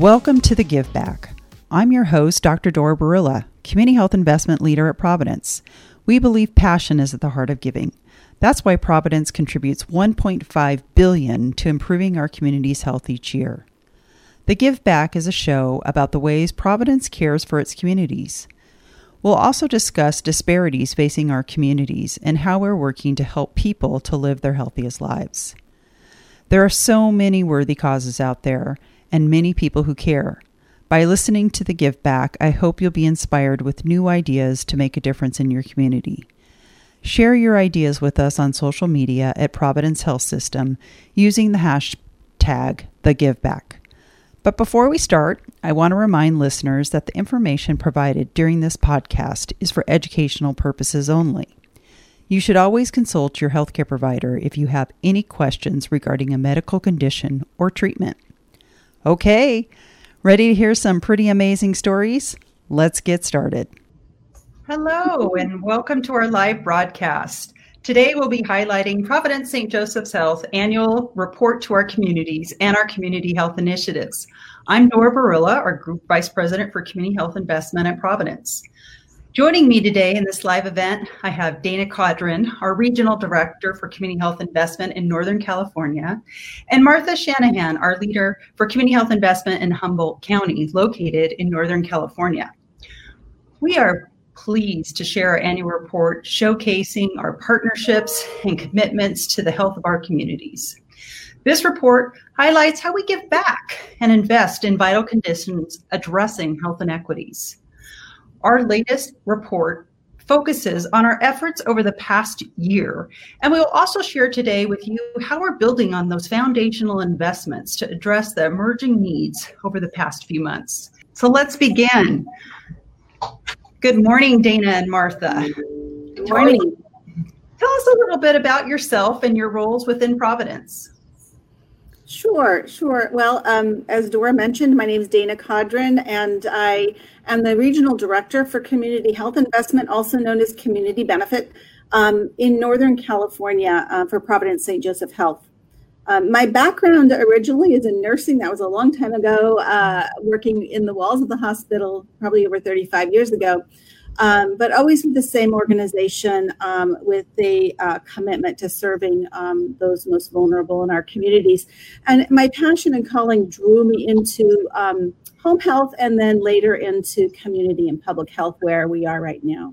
Welcome to the Give Back. I'm your host, Dr. Dora Barilla, Community Health Investment Leader at Providence. We believe passion is at the heart of giving. That's why Providence contributes 1.5 billion to improving our community's health each year. The Give Back is a show about the ways Providence cares for its communities. We'll also discuss disparities facing our communities and how we're working to help people to live their healthiest lives. There are so many worthy causes out there and many people who care. By listening to the Give Back, I hope you'll be inspired with new ideas to make a difference in your community. Share your ideas with us on social media at Providence Health System using the hashtag TheGiveBack. But before we start, I want to remind listeners that the information provided during this podcast is for educational purposes only. You should always consult your healthcare provider if you have any questions regarding a medical condition or treatment. Okay, ready to hear some pretty amazing stories? Let's get started. Hello, and welcome to our live broadcast. Today, we'll be highlighting Providence St. Joseph's Health annual report to our communities and our community health initiatives. I'm Dora Barilla, our Group Vice President for Community Health Investment at Providence. Joining me today in this live event, I have Dana Codron, our Regional Director for Community Health Investment in Northern California, and Martha Shanahan, our Leader for Community Health Investment in Humboldt County, located in Northern California. We are pleased to share our annual report showcasing our partnerships and commitments to the health of our communities. This report highlights how we give back and invest in vital conditions addressing health inequities. Our latest report focuses on our efforts over the past year, and we will also share today with you how we're building on those foundational investments to address the emerging needs over the past few months. So let's begin. Good morning, Dana and Martha. Good morning. Tell us a little bit about yourself and your roles within Providence. Sure, sure. Well, um, as Dora mentioned, my name is Dana Codron, and I am the Regional Director for Community Health Investment, also known as Community Benefit, um, in Northern California uh, for Providence St. Joseph Health. Um, my background originally is in nursing. That was a long time ago, uh, working in the walls of the hospital, probably over 35 years ago um, but always with the same organization um, with the uh, commitment to serving um, those most vulnerable in our communities. And my passion and calling drew me into um, home health and then later into community and public health, where we are right now.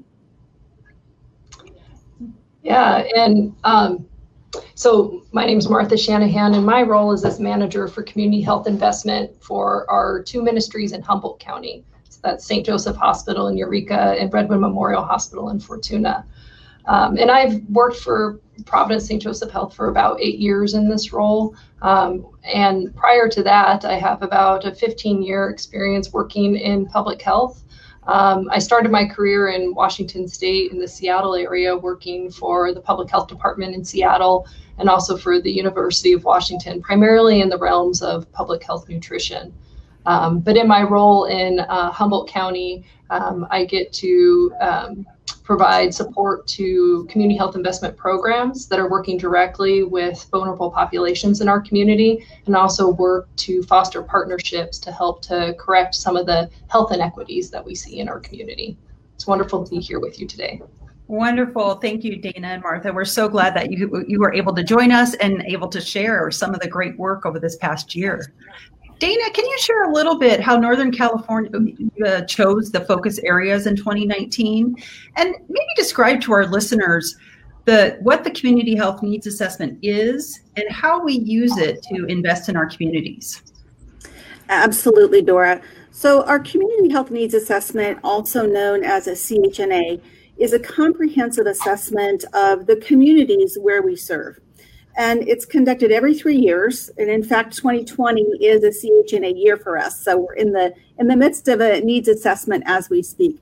Yeah, and um, so my name is Martha Shanahan, and my role is as manager for community health investment for our two ministries in Humboldt County that's St. Joseph Hospital in Eureka and Redwood Memorial Hospital in Fortuna. Um, and I've worked for Providence St. Joseph Health for about eight years in this role. Um, and prior to that, I have about a 15 year experience working in public health. Um, I started my career in Washington State in the Seattle area, working for the public health department in Seattle and also for the University of Washington, primarily in the realms of public health nutrition. Um, but in my role in uh, Humboldt County, um, I get to um, provide support to community health investment programs that are working directly with vulnerable populations in our community and also work to foster partnerships to help to correct some of the health inequities that we see in our community. It's wonderful to be here with you today. Wonderful. Thank you, Dana and Martha. We're so glad that you, you were able to join us and able to share some of the great work over this past year. Dana, can you share a little bit how Northern California uh, chose the focus areas in 2019 and maybe describe to our listeners the what the community health needs assessment is and how we use it to invest in our communities? Absolutely, Dora. So, our community health needs assessment, also known as a CHNA, is a comprehensive assessment of the communities where we serve and it's conducted every three years. And in fact, 2020 is a CHNA year for us, so we're in the in the midst of a needs assessment as we speak.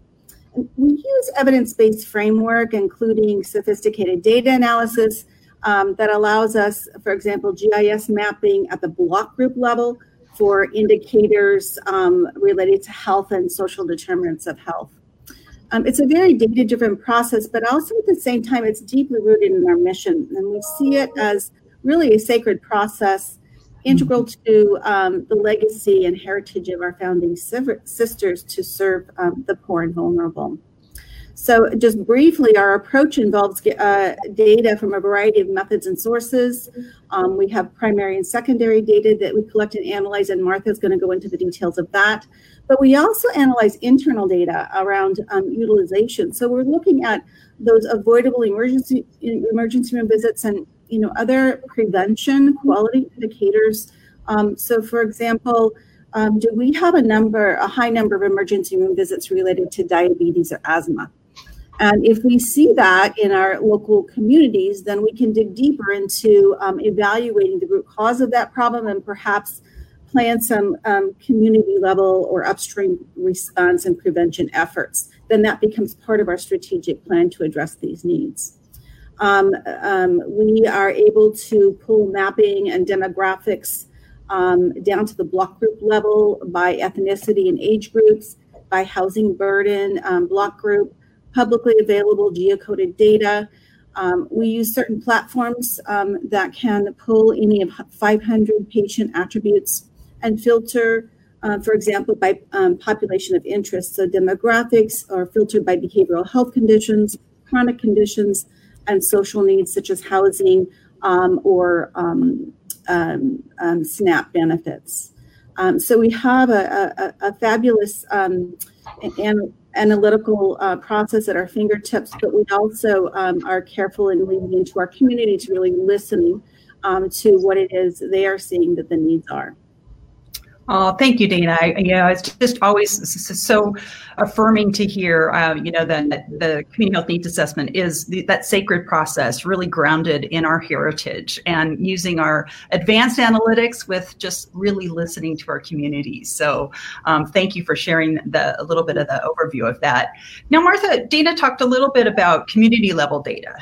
And we use evidence-based framework, including sophisticated data analysis um, that allows us, for example, GIS mapping at the block group level for indicators um, related to health and social determinants of health. Um, it's a very data driven process, but also at the same time, it's deeply rooted in our mission. And we see it as really a sacred process integral to um, the legacy and heritage of our founding sisters to serve um, the poor and vulnerable. So, just briefly, our approach involves uh, data from a variety of methods and sources. Um, we have primary and secondary data that we collect and analyze, and Martha is going to go into the details of that. But we also analyze internal data around um, utilization. So, we're looking at those avoidable emergency emergency room visits and you know other prevention quality indicators. Um, so, for example, um, do we have a number, a high number of emergency room visits related to diabetes or asthma? And if we see that in our local communities, then we can dig deeper into um, evaluating the root cause of that problem and perhaps plan some um, community level or upstream response and prevention efforts. Then that becomes part of our strategic plan to address these needs. Um, um we are able to pull mapping and demographics um, down to the block group level by ethnicity and age groups, by housing burden, um, block group publicly available geocoded data. Um, we use certain platforms um, that can pull any of 500 patient attributes and filter, uh, for example, by um, population of interest. So demographics are filtered by behavioral health conditions, chronic conditions, and social needs such as housing um, or um, um, SNAP benefits. so we have a, a, a fabulous and analytical uh, process at our fingertips, but we also um, are careful in leaning into our community to really listening um, to what it is they are seeing that the needs are. Oh, thank you, Dana. I, you know, it's just always so affirming to hear, uh, you know, that the community health needs assessment is the, that sacred process, really grounded in our heritage and using our advanced analytics with just really listening to our communities. So, um, thank you for sharing the, a little bit of the overview of that. Now, Martha, Dana talked a little bit about community level data.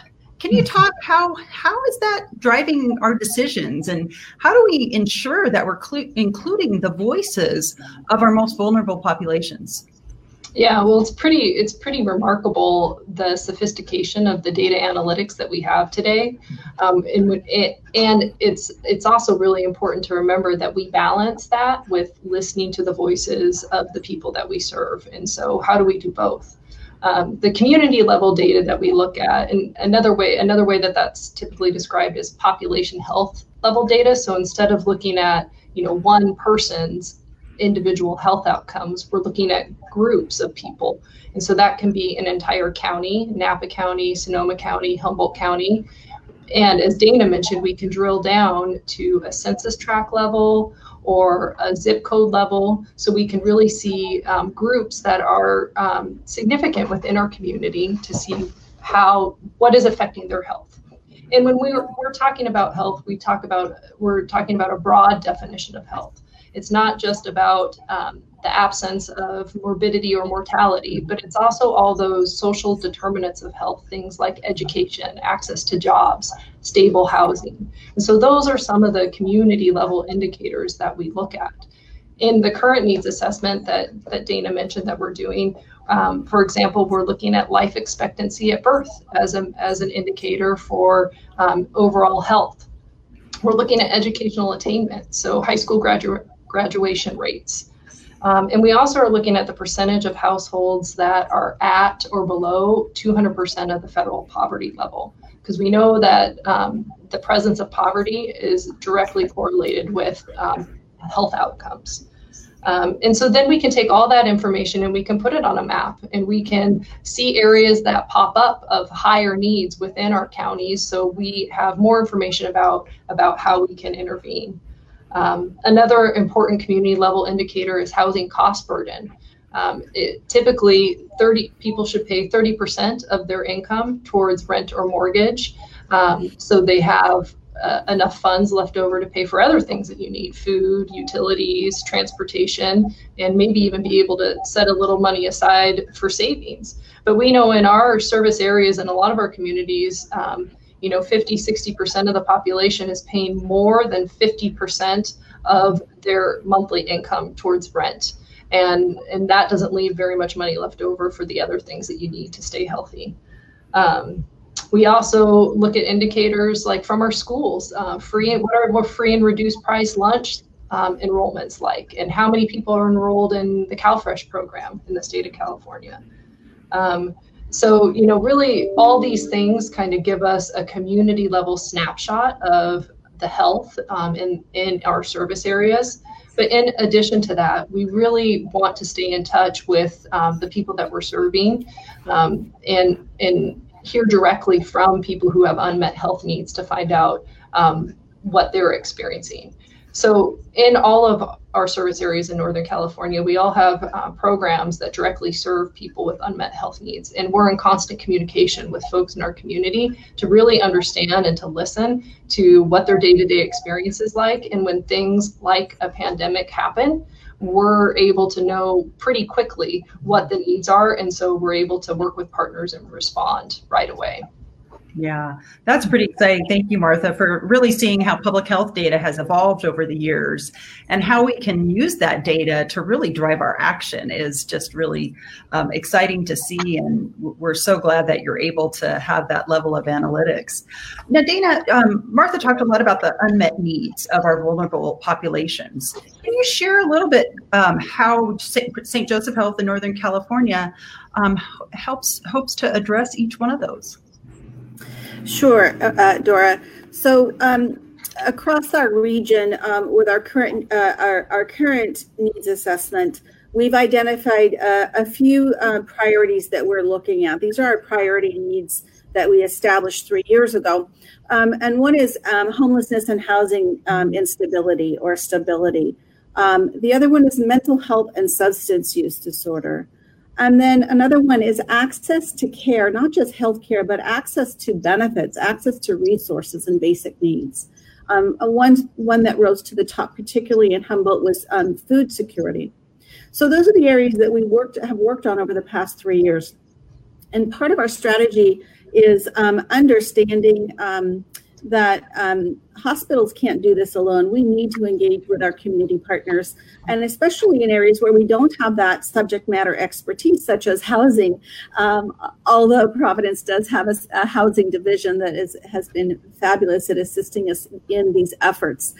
Can you talk how how is that driving our decisions, and how do we ensure that we're cl- including the voices of our most vulnerable populations? Yeah, well, it's pretty it's pretty remarkable the sophistication of the data analytics that we have today, um, and it, and it's it's also really important to remember that we balance that with listening to the voices of the people that we serve. And so, how do we do both? Um, the community level data that we look at and another way another way that that's typically described is population health level data. So instead of looking at you know one person's individual health outcomes we're looking at groups of people. And so that can be an entire county napa county sonoma county humboldt county. And as dana mentioned we can drill down to a census tract level or a zip code level so we can really see um, groups that are um, significant within our community to see how what is affecting their health. And when we're, we're talking about health we talk about we're talking about a broad definition of health. It's not just about um, the absence of morbidity or mortality, but it's also all those social determinants of health, things like education, access to jobs, stable housing. And so those are some of the community level indicators that we look at. In the current needs assessment that, that Dana mentioned that we're doing, um, for example, we're looking at life expectancy at birth as, a, as an indicator for um, overall health. We're looking at educational attainment, so high school graduate graduation rates. Um, and we also are looking at the percentage of households that are at or below 200% of the federal poverty level, because we know that um, the presence of poverty is directly correlated with um, health outcomes. Um, and so then we can take all that information and we can put it on a map and we can see areas that pop up of higher needs within our counties so we have more information about about how we can intervene. Um, another important community level indicator is housing cost burden. Um, it, typically, 30 people should pay 30% of their income towards rent or mortgage, um, so they have uh, enough funds left over to pay for other things that you need: food, utilities, transportation, and maybe even be able to set a little money aside for savings. But we know in our service areas and a lot of our communities um, you know 50 60% of the population is paying more than 50% of their monthly income towards rent and and that doesn't leave very much money left over for the other things that you need to stay healthy um, we also look at indicators like from our schools, uh, free what are more free and reduced price lunch um, enrollments like, and how many people are enrolled in the CalFresh program in the state of California. Um, so, you know, really all these things kind of give us a community level snapshot of the health um, in, in our service areas. But in addition to that, we really want to stay in touch with um, the people that we're serving um, and, and hear directly from people who have unmet health needs to find out um, what they're experiencing. So, in all of our service areas in Northern California, we all have uh, programs that directly serve people with unmet health needs. And we're in constant communication with folks in our community to really understand and to listen to what their day to day experience is like. And when things like a pandemic happen, we're able to know pretty quickly what the needs are. And so we're able to work with partners and respond right away. Yeah, that's pretty exciting. Thank you, Martha, for really seeing how public health data has evolved over the years and how we can use that data to really drive our action is just really um, exciting to see. And we're so glad that you're able to have that level of analytics. Now, Dana, um, Martha talked a lot about the unmet needs of our vulnerable populations. Can you share a little bit um, how St. Joseph Health in Northern California um, helps hopes to address each one of those? Sure, uh, uh, Dora. So um, across our region, um, with our current uh, our, our current needs assessment, we've identified uh, a few uh, priorities that we're looking at. These are our priority needs that we established three years ago, um, and one is um, homelessness and housing um, instability or stability. Um, the other one is mental health and substance use disorder. And then another one is access to care, not just healthcare, but access to benefits, access to resources and basic needs. Um, one, one that rose to the top, particularly in Humboldt, was um, food security. So those are the areas that we worked have worked on over the past three years. And part of our strategy is um, understanding um, that um, hospitals can't do this alone. We need to engage with our community partners, and especially in areas where we don't have that subject matter expertise, such as housing. Um, although Providence does have a, a, housing division that is has been fabulous at assisting us in these efforts.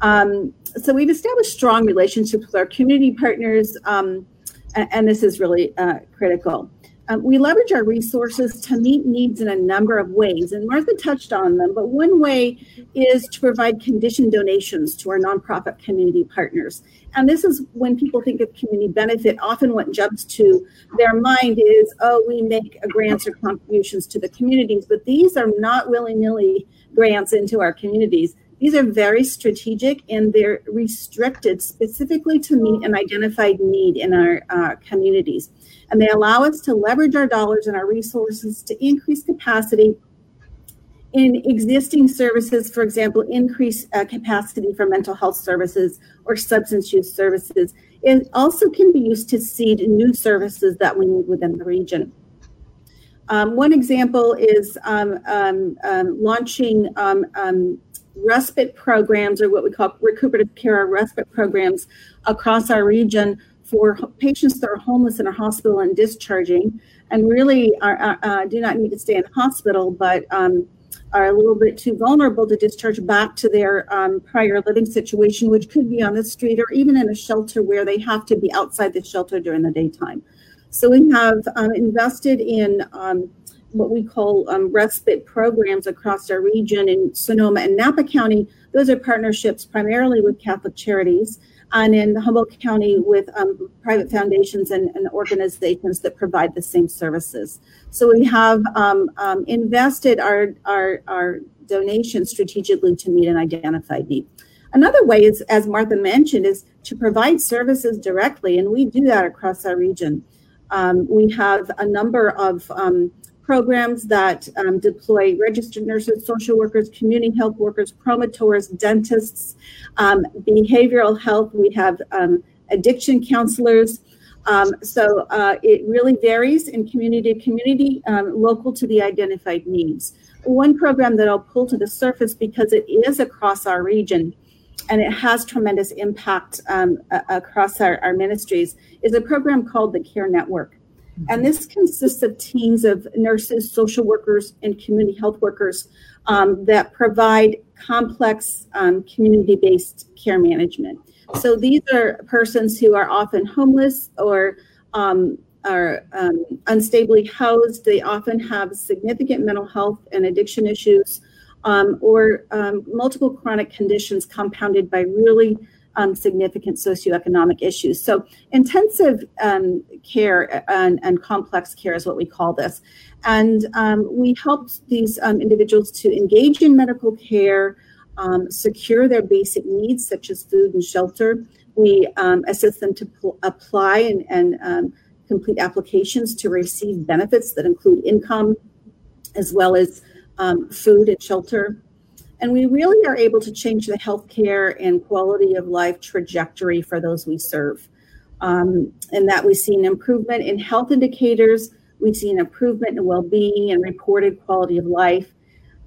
Um, so we've established strong relationships with our community partners, um, and, and, this is really uh, critical. Um, we leverage our resources to meet needs in a number of ways, and Martha touched on them. But one way is to provide condition donations to our nonprofit community partners. And this is when people think of community benefit, often what jumps to their mind is, oh, we make grants or contributions to the communities. But these are not willy nilly grants into our communities. These are very strategic and they're restricted specifically to meet an identified need in our uh, communities and they allow us to leverage our dollars and our resources to increase capacity in existing services, for example, increase uh, capacity for mental health services or substance use services. It also can be used to seed new services that we need within the region. Um, one example is um, um, um launching um, um, respite programs, or what we call recuperative care or respite programs, across our region for patients that are homeless in a hospital and discharging and really are, uh, do not need to stay in hospital, but um, are a little bit too vulnerable to discharge back to their um, prior living situation, which could be on the street or even in a shelter where they have to be outside the shelter during the daytime. So we have um, invested in um, what we call um, respite programs across our region in Sonoma and Napa County. Those are partnerships primarily with Catholic Charities and in Humboldt County with um, private foundations and, and, organizations that provide the same services. So we have um, um, invested our, our, our donations strategically to meet an identified need. Another way is, as Martha mentioned, is to provide services directly, and we do that across our region. Um, we have a number of um, programs that um, deploy registered nurses, social workers, community health workers, promotors, dentists, um, behavioral health. We have um, addiction counselors. Um, so uh, it really varies in community to community, um, local to the identified needs. One program that I'll pull to the surface because it is across our region and it has tremendous impact um, across our, our ministries is a program called the Care Network. And this consists of teams of nurses, social workers, and community health workers um, that provide complex um, community based care management. So these are persons who are often homeless or um, are um, unstably housed. They often have significant mental health and addiction issues um, or um, multiple chronic conditions compounded by really um, significant socioeconomic issues. So, intensive um, care and, and, complex care is what we call this. And um, we helped these um, individuals to engage in medical care, um, secure their basic needs, such as food and shelter. We um, assist them to pl- apply and, and complete applications to receive benefits that include income as well as food and shelter. And we really are able to change the healthcare and quality of life trajectory for those we serve. Um, and that we've seen improvement in health indicators, we've seen improvement in well being and reported quality of life.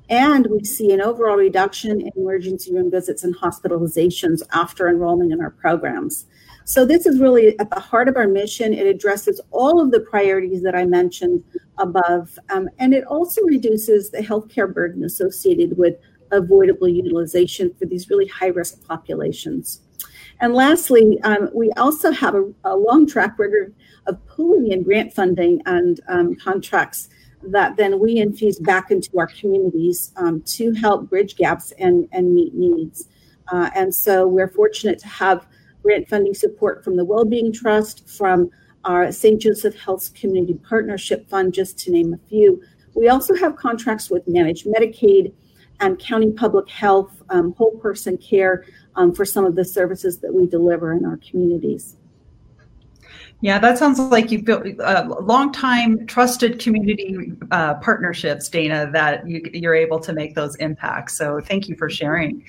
And we see an overall reduction in emergency room visits and hospitalizations after enrollment in our programs. So, this is really at the heart of our mission. It addresses all of the priorities that I mentioned above, um, and it also reduces the healthcare burden associated with avoidable utilization for these really high risk populations. And lastly, um, we also have a, a, long track record of pooling in grant funding and um, contracts that then we infuse back into our communities um, to help bridge gaps and, and meet needs. Uh, and so we're fortunate to have grant funding support from the Wellbeing Trust, from our St. Joseph Health Community Partnership Fund, just to name a few. We also have contracts with Managed Medicaid and county public health, um, whole person care um, for some of the services that we deliver in our communities. Yeah, that sounds like you've built uh, long time trusted community uh, partnerships, Dana, that you, you're able to make those impacts. So thank you for sharing.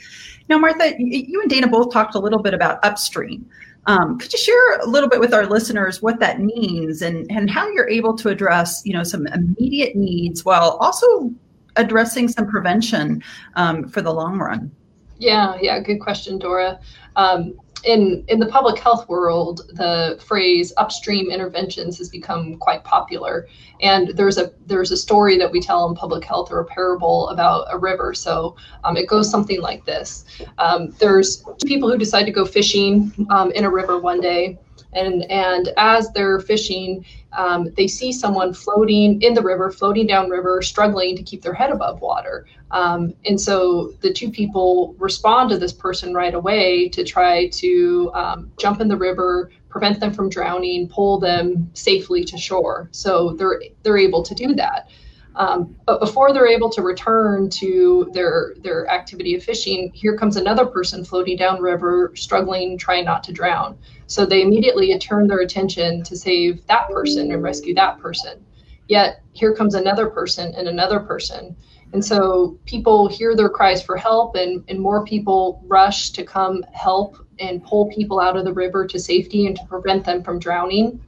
Now, Martha, you and Dana both talked a little bit about upstream. Um, could you share a little bit with our listeners what that means and, and how you're able to address, you know, some immediate needs while also addressing some prevention um, for the long run? Yeah, yeah, good question, Dora. Um, in in the public health world, the phrase upstream interventions has become quite popular. And there's a there's a story that we tell in public health or a parable about a river. So um, it goes something like this: um, There's people who decide to go fishing um, in a river one day, and and as they're fishing um, they see someone floating in the river floating downriver struggling to keep their head above water. Um, and so the two people respond to this person right away to try to um, jump in the river prevent them from drowning pull them safely to shore so they're they're able to do that um, but before they're able to return to their their activity of fishing, here comes another person floating downriver, struggling, trying not to drown. So they immediately turn their attention to save that person and rescue that person. Yet here comes another person and another person. And so people hear their cries for help, and, and more people rush to come help and pull people out of the river to safety and to prevent them from drowning.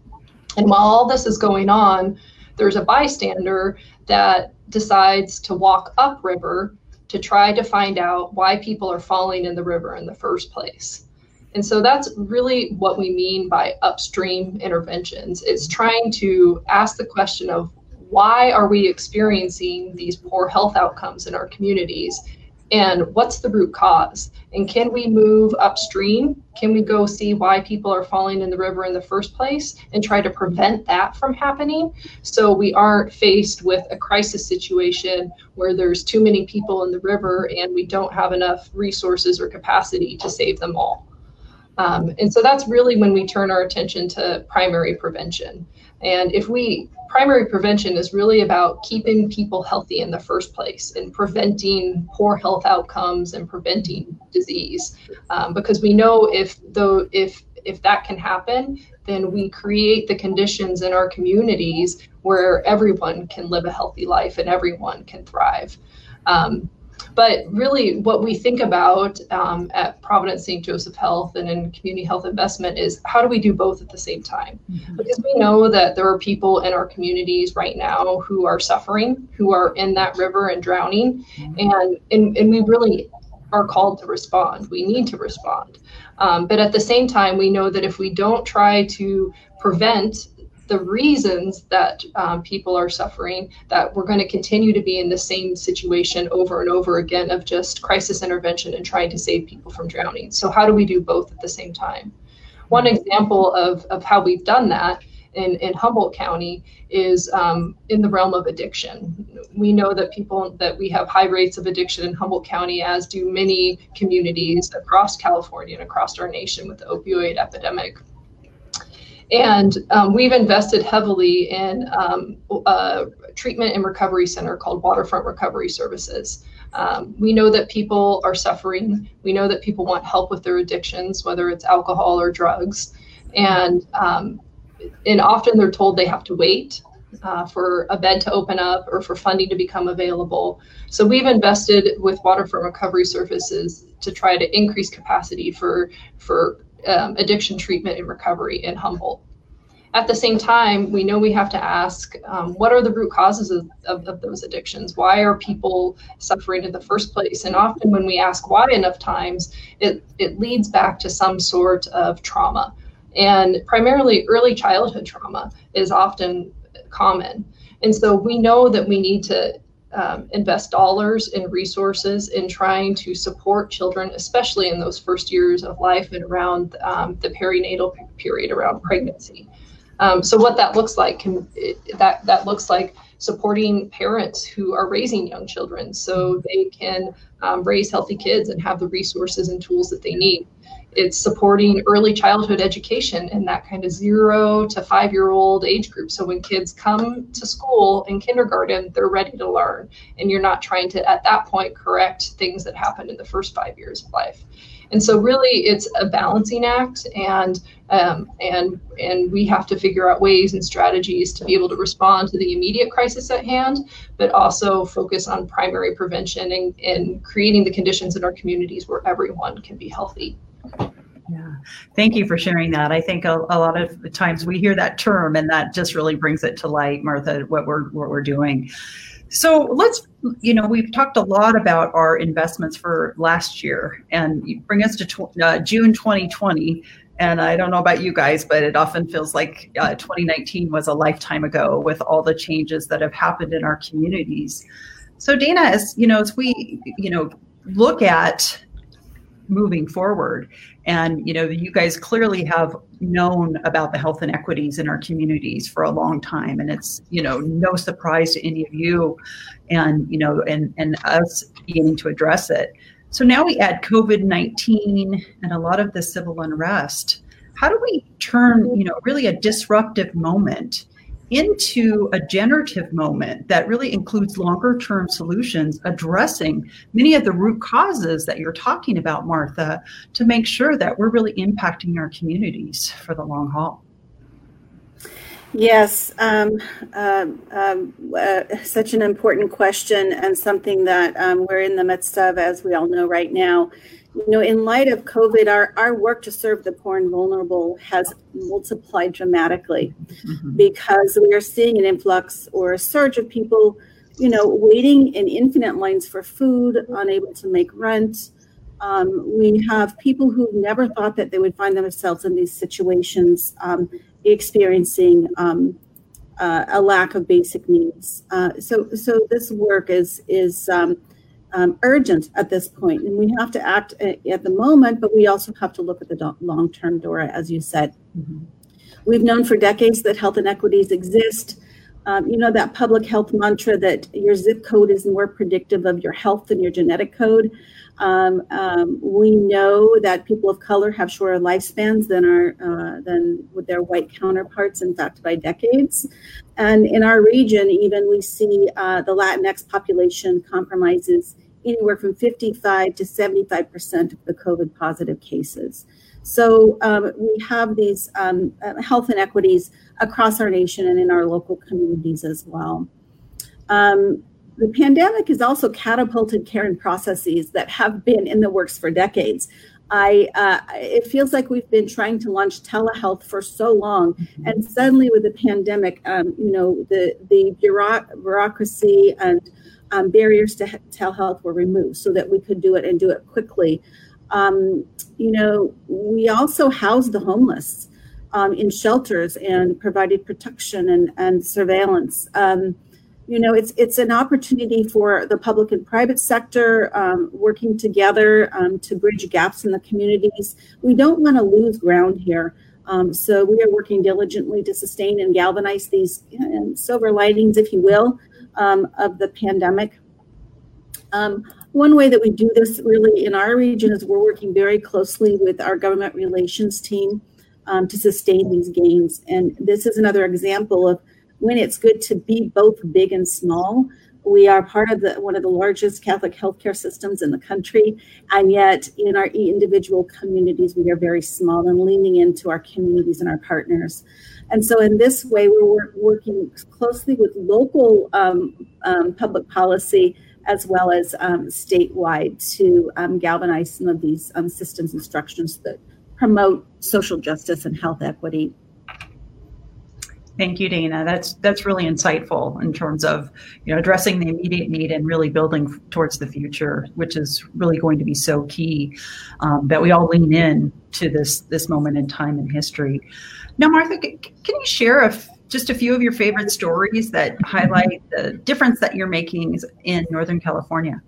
And while all this is going on, there's a bystander that decides to walk upriver to try to find out why people are falling in the river in the first place. And so that's really what we mean by upstream interventions. It's trying to ask the question of why are we experiencing these poor health outcomes in our communities and what's the root cause? And can we move upstream? Can we go see why people are falling in the river in the first place and try to prevent that from happening? So we aren't faced with a crisis situation where there's too many people in the river and we don't have enough resources or capacity to save them all. Um, and so that's really when we turn our attention to primary prevention. And if we primary prevention is really about keeping people healthy in the first place and preventing poor health outcomes and preventing disease. Um, because we know if though if if that can happen, then we create the conditions in our communities where everyone can live a healthy life and everyone can thrive. Um, but really, what we think about um, at Providence St. Joseph Health and in community health investment is how do we do both at the same time? Mm-hmm. Because we know that there are people in our communities right now who are suffering, who are in that river and drowning, mm-hmm. and, and and we really are called to respond. We need to respond. Um, but at the same time, we know that if we don't try to prevent the reasons that um, people are suffering, that we're going to continue to be in the same situation over and over again of just crisis intervention and trying to save people from drowning. So, how do we do both at the same time? One example of, of how we've done that in, in Humboldt County is um, in the realm of addiction. We know that people that we have high rates of addiction in Humboldt County, as do many communities across California and across our nation with the opioid epidemic. And um, we've invested heavily in um, a treatment and recovery center called Waterfront Recovery Services. Um, we know that people are suffering. We know that people want help with their addictions, whether it's alcohol or drugs. And um, and often they're told they have to wait uh, for a bed to open up or for funding to become available. So we've invested with Waterfront Recovery Services to try to increase capacity for for um, addiction treatment and recovery in Humboldt. At the same time, we know we have to ask um, what are the root causes of, of, of, those addictions? Why are people suffering in the first place? And often, when we ask why enough times, it, it leads back to some sort of trauma. And primarily, early childhood trauma is often common. And so, we know that we need to um, invest dollars and resources in trying to support children, especially in those first years of life and around um, the perinatal period around pregnancy. Um, so what that looks like can that that looks like supporting parents who are raising young children so they can um, raise healthy kids and have the resources and tools that they need it's supporting early childhood education in that kind of zero to five year old age group. So when kids come to school in kindergarten, they're ready to learn. And you're not trying to, at that point, correct things that happened in the first five years of life. And so really it's a balancing act and um, and and we have to figure out ways and strategies to be able to respond to the immediate crisis at hand, but also focus on primary prevention and, and creating the conditions in our communities where everyone can be healthy. Yeah, thank you for sharing that. I think a, a, lot of times we hear that term, and that just really brings it to light, Martha, what we're what we're doing. So let's, you know, we've talked a lot about our investments for last year, and bring us to tw- uh, June 2020. And I don't know about you guys, but it often feels like uh, 2019 was a lifetime ago with all the changes that have happened in our communities. So Dana, as you know, as we, you know, look at moving forward. And you know, you guys clearly have known about the health inequities in our communities for a long time, and it's you know no surprise to any of you, and you know, and and us beginning to address it. So now we add COVID nineteen and a lot of the civil unrest. How do we turn you know really a disruptive moment into a generative moment that really includes longer term solutions addressing many of the root causes that you're talking about, Martha, to make sure that we're really impacting our communities for the long haul. Yes, um, um, um, uh, such an important question and something that um, we're in the midst of, as we all know right now you know, in light of COVID, our, our work to serve the poor and vulnerable has multiplied dramatically mm-hmm. because we are seeing an influx or a surge of people, you know, waiting in infinite lines for food, unable to make rent. Um, we have people who never thought that they would find themselves in these situations um, experiencing um, uh, a lack of basic needs. Uh, so, so this work is is um, um, urgent at this point, and we have to act at the moment, but we also have to look at the long term, Dora, as you said. Mm-hmm. We've known for decades that health inequities exist. Um, you know, that public health mantra that your zip code is more predictive of your health than your genetic code. Um, um, we know that people of color have shorter lifespans than our uh, than with their white counterparts, in fact, by decades. And in our region, even we see uh, the Latinx population compromises anywhere from 55 to 75% of the COVID positive cases. So um, we have these um, uh, health inequities across our nation and in our local communities as well. Um, the pandemic has also catapulted care and processes that have been in the works for decades. I, uh, it feels like we've been trying to launch telehealth for so long, mm-hmm. and suddenly with the pandemic, um, you know, the the bureaucracy and um, barriers to telehealth were removed so that we could do it and do it quickly. Um, you know, we also housed the homeless. um, in shelters and provided protection and, and surveillance. Um, you know, it's it's an opportunity for the public and private sector um, working together um, to bridge gaps in the communities. We don't want to lose ground here. Um, so we are working diligently to sustain and galvanize these uh, silver linings, if you will, um, of the pandemic. Um, one way that we do this really in our region is we're working very closely with our government relations team um, to sustain these gains. And this is another example of when it's good to be both big and small. We are part of the one of the largest Catholic healthcare systems in the country, and yet in our individual communities, we are very small and leaning into our communities and our partners. And so, in this way, we're working closely with local um, um, public policy as well as um, statewide to um, galvanize some of these um, systems and structures that promote social justice and health equity Thank you, Dana. That's that's really insightful in terms of you know addressing the immediate need and really building towards the future, which is really going to be so key um, that we all lean in to this this moment in time in history. Now, Martha, can you share a, just a few of your favorite stories that highlight the difference that you're making in Northern California?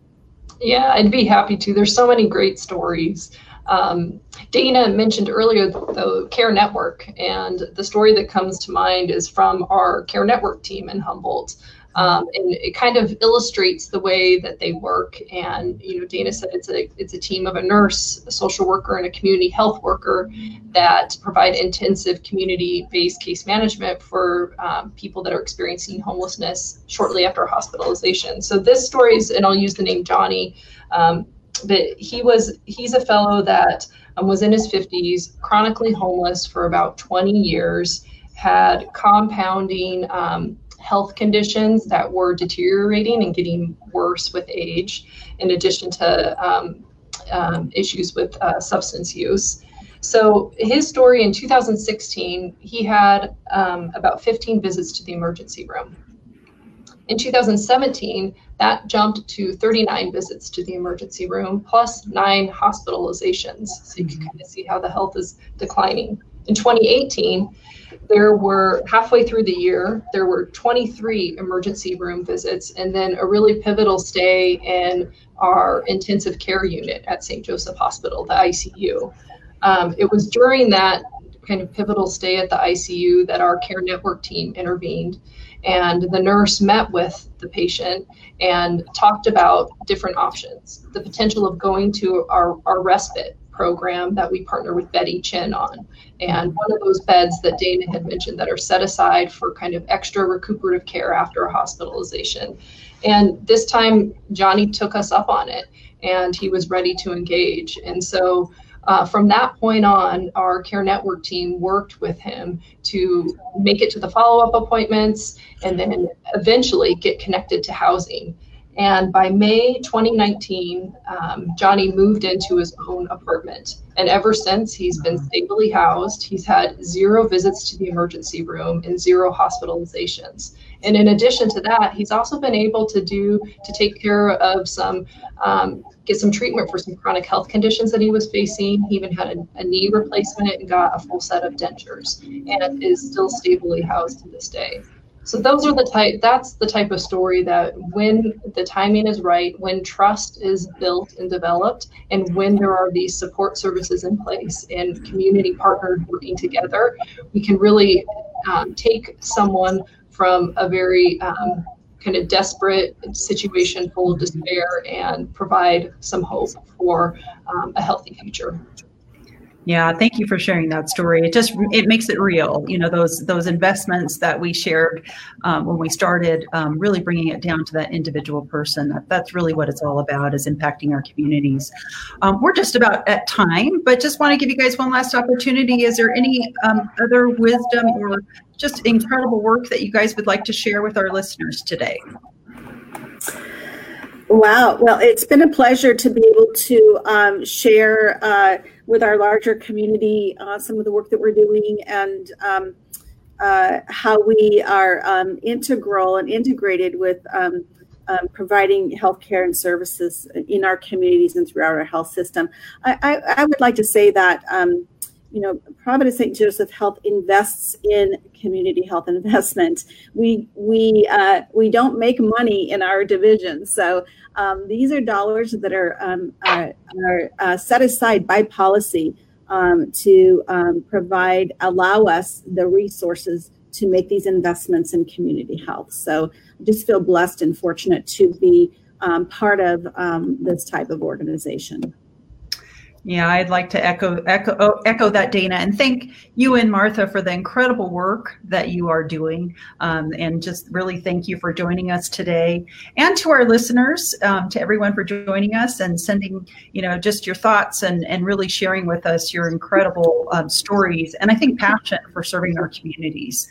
Yeah, I'd be happy to. There's so many great stories. Um, Dana mentioned earlier the Care Network, and the story that comes to mind is from our Care Network team in Humboldt. Um, and it kind of illustrates the way that they work. And you know, Dana said it's a it's a team of a nurse, a social worker, and a community health worker that provide intensive community-based case management for um, people that are experiencing homelessness shortly after hospitalization. So this story is, and I'll use the name Johnny. Um, but he was he's a fellow that um, was in his 50s chronically homeless for about 20 years had compounding um, health conditions that were deteriorating and getting worse with age in addition to um, um issues with uh, substance use. So his story in 2016 he had um, about 15 visits to the emergency room in 2017, that jumped to 39 visits to the emergency room, plus nine hospitalizations. So you can kind of see how the health is declining. In 2018, there were halfway through the year, there were 23 emergency room visits, and then a really pivotal stay in our intensive care unit at St. Joseph Hospital, the ICU. Um, it was during that kind of pivotal stay at the ICU that our care network team intervened and the nurse met with the patient and talked about different options the potential of going to our, our respite program that we partner with Betty Chinn on. And one of those beds that Dana had mentioned that are set aside for kind of extra recuperative care after a hospitalization. And this time, Johnny took us up on it and he was ready to engage. And so uh, from that point on, our care network team worked with him to make it to the follow up appointments and then eventually get connected to housing. And by May 2019, um, Johnny moved into his own apartment. And ever since, he's been stably housed. He's had zero visits to the emergency room and zero hospitalizations. And in addition to that, he's also been able to do to take care of some um, get some treatment for some chronic health conditions that he was facing. He even had a, a, knee replacement and got a full set of dentures and is still stably housed to this day. So those are the type that's the type of story that when the timing is right, when trust is built and developed, and when there are these support services in place and community partners working together, we can really um, take someone from a very um, kind of desperate situation full of despair and provide some hope for um, a healthy future. Yeah, thank you for sharing that story. It just it makes it real. You know those those investments that we shared um, when we started, um, really bringing it down to that individual person. That, that's really what it's all about is impacting our communities. Um, we're just about at time, but just want to give you guys one last opportunity. Is there any um, other wisdom or just incredible work that you guys would like to share with our listeners today? Wow. Well, it's been a pleasure to be able to um, share uh, with our larger community uh, some of the work that we're doing and um, uh, how we are um, integral and integrated with um, um, providing healthcare and services in our communities and throughout our health system. I, I, I would like to say that um, you know, Providence St. Joseph Health invests in community health investment. We we uh, we don't make money in our division, so um, these are dollars that are um, are, are uh, set aside by policy um, to um, provide allow us the resources to make these investments in community health. So I just feel blessed and fortunate to be um, part of um, this type of organization. Yeah, I'd like to echo echo oh, echo that, Dana, and thank you and Martha for the incredible work that you are doing, um, and just really thank you for joining us today, and to our listeners, um, to everyone for joining us and sending, you know, just your thoughts and and really sharing with us your incredible um, stories, and I think passion for serving our communities.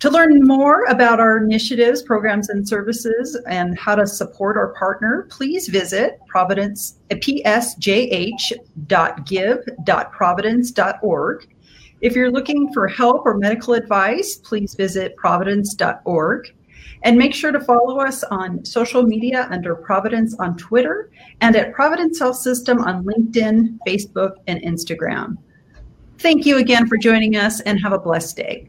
To learn more about our initiatives, programs, and services and how to support our partner, please visit Providence psjh.give.providence.org. If you're looking for help or medical advice, please visit providence.org. And make sure to follow us on social media under Providence on Twitter and at Providence Health System on LinkedIn, Facebook, and Instagram. Thank you again for joining us and have a blessed day.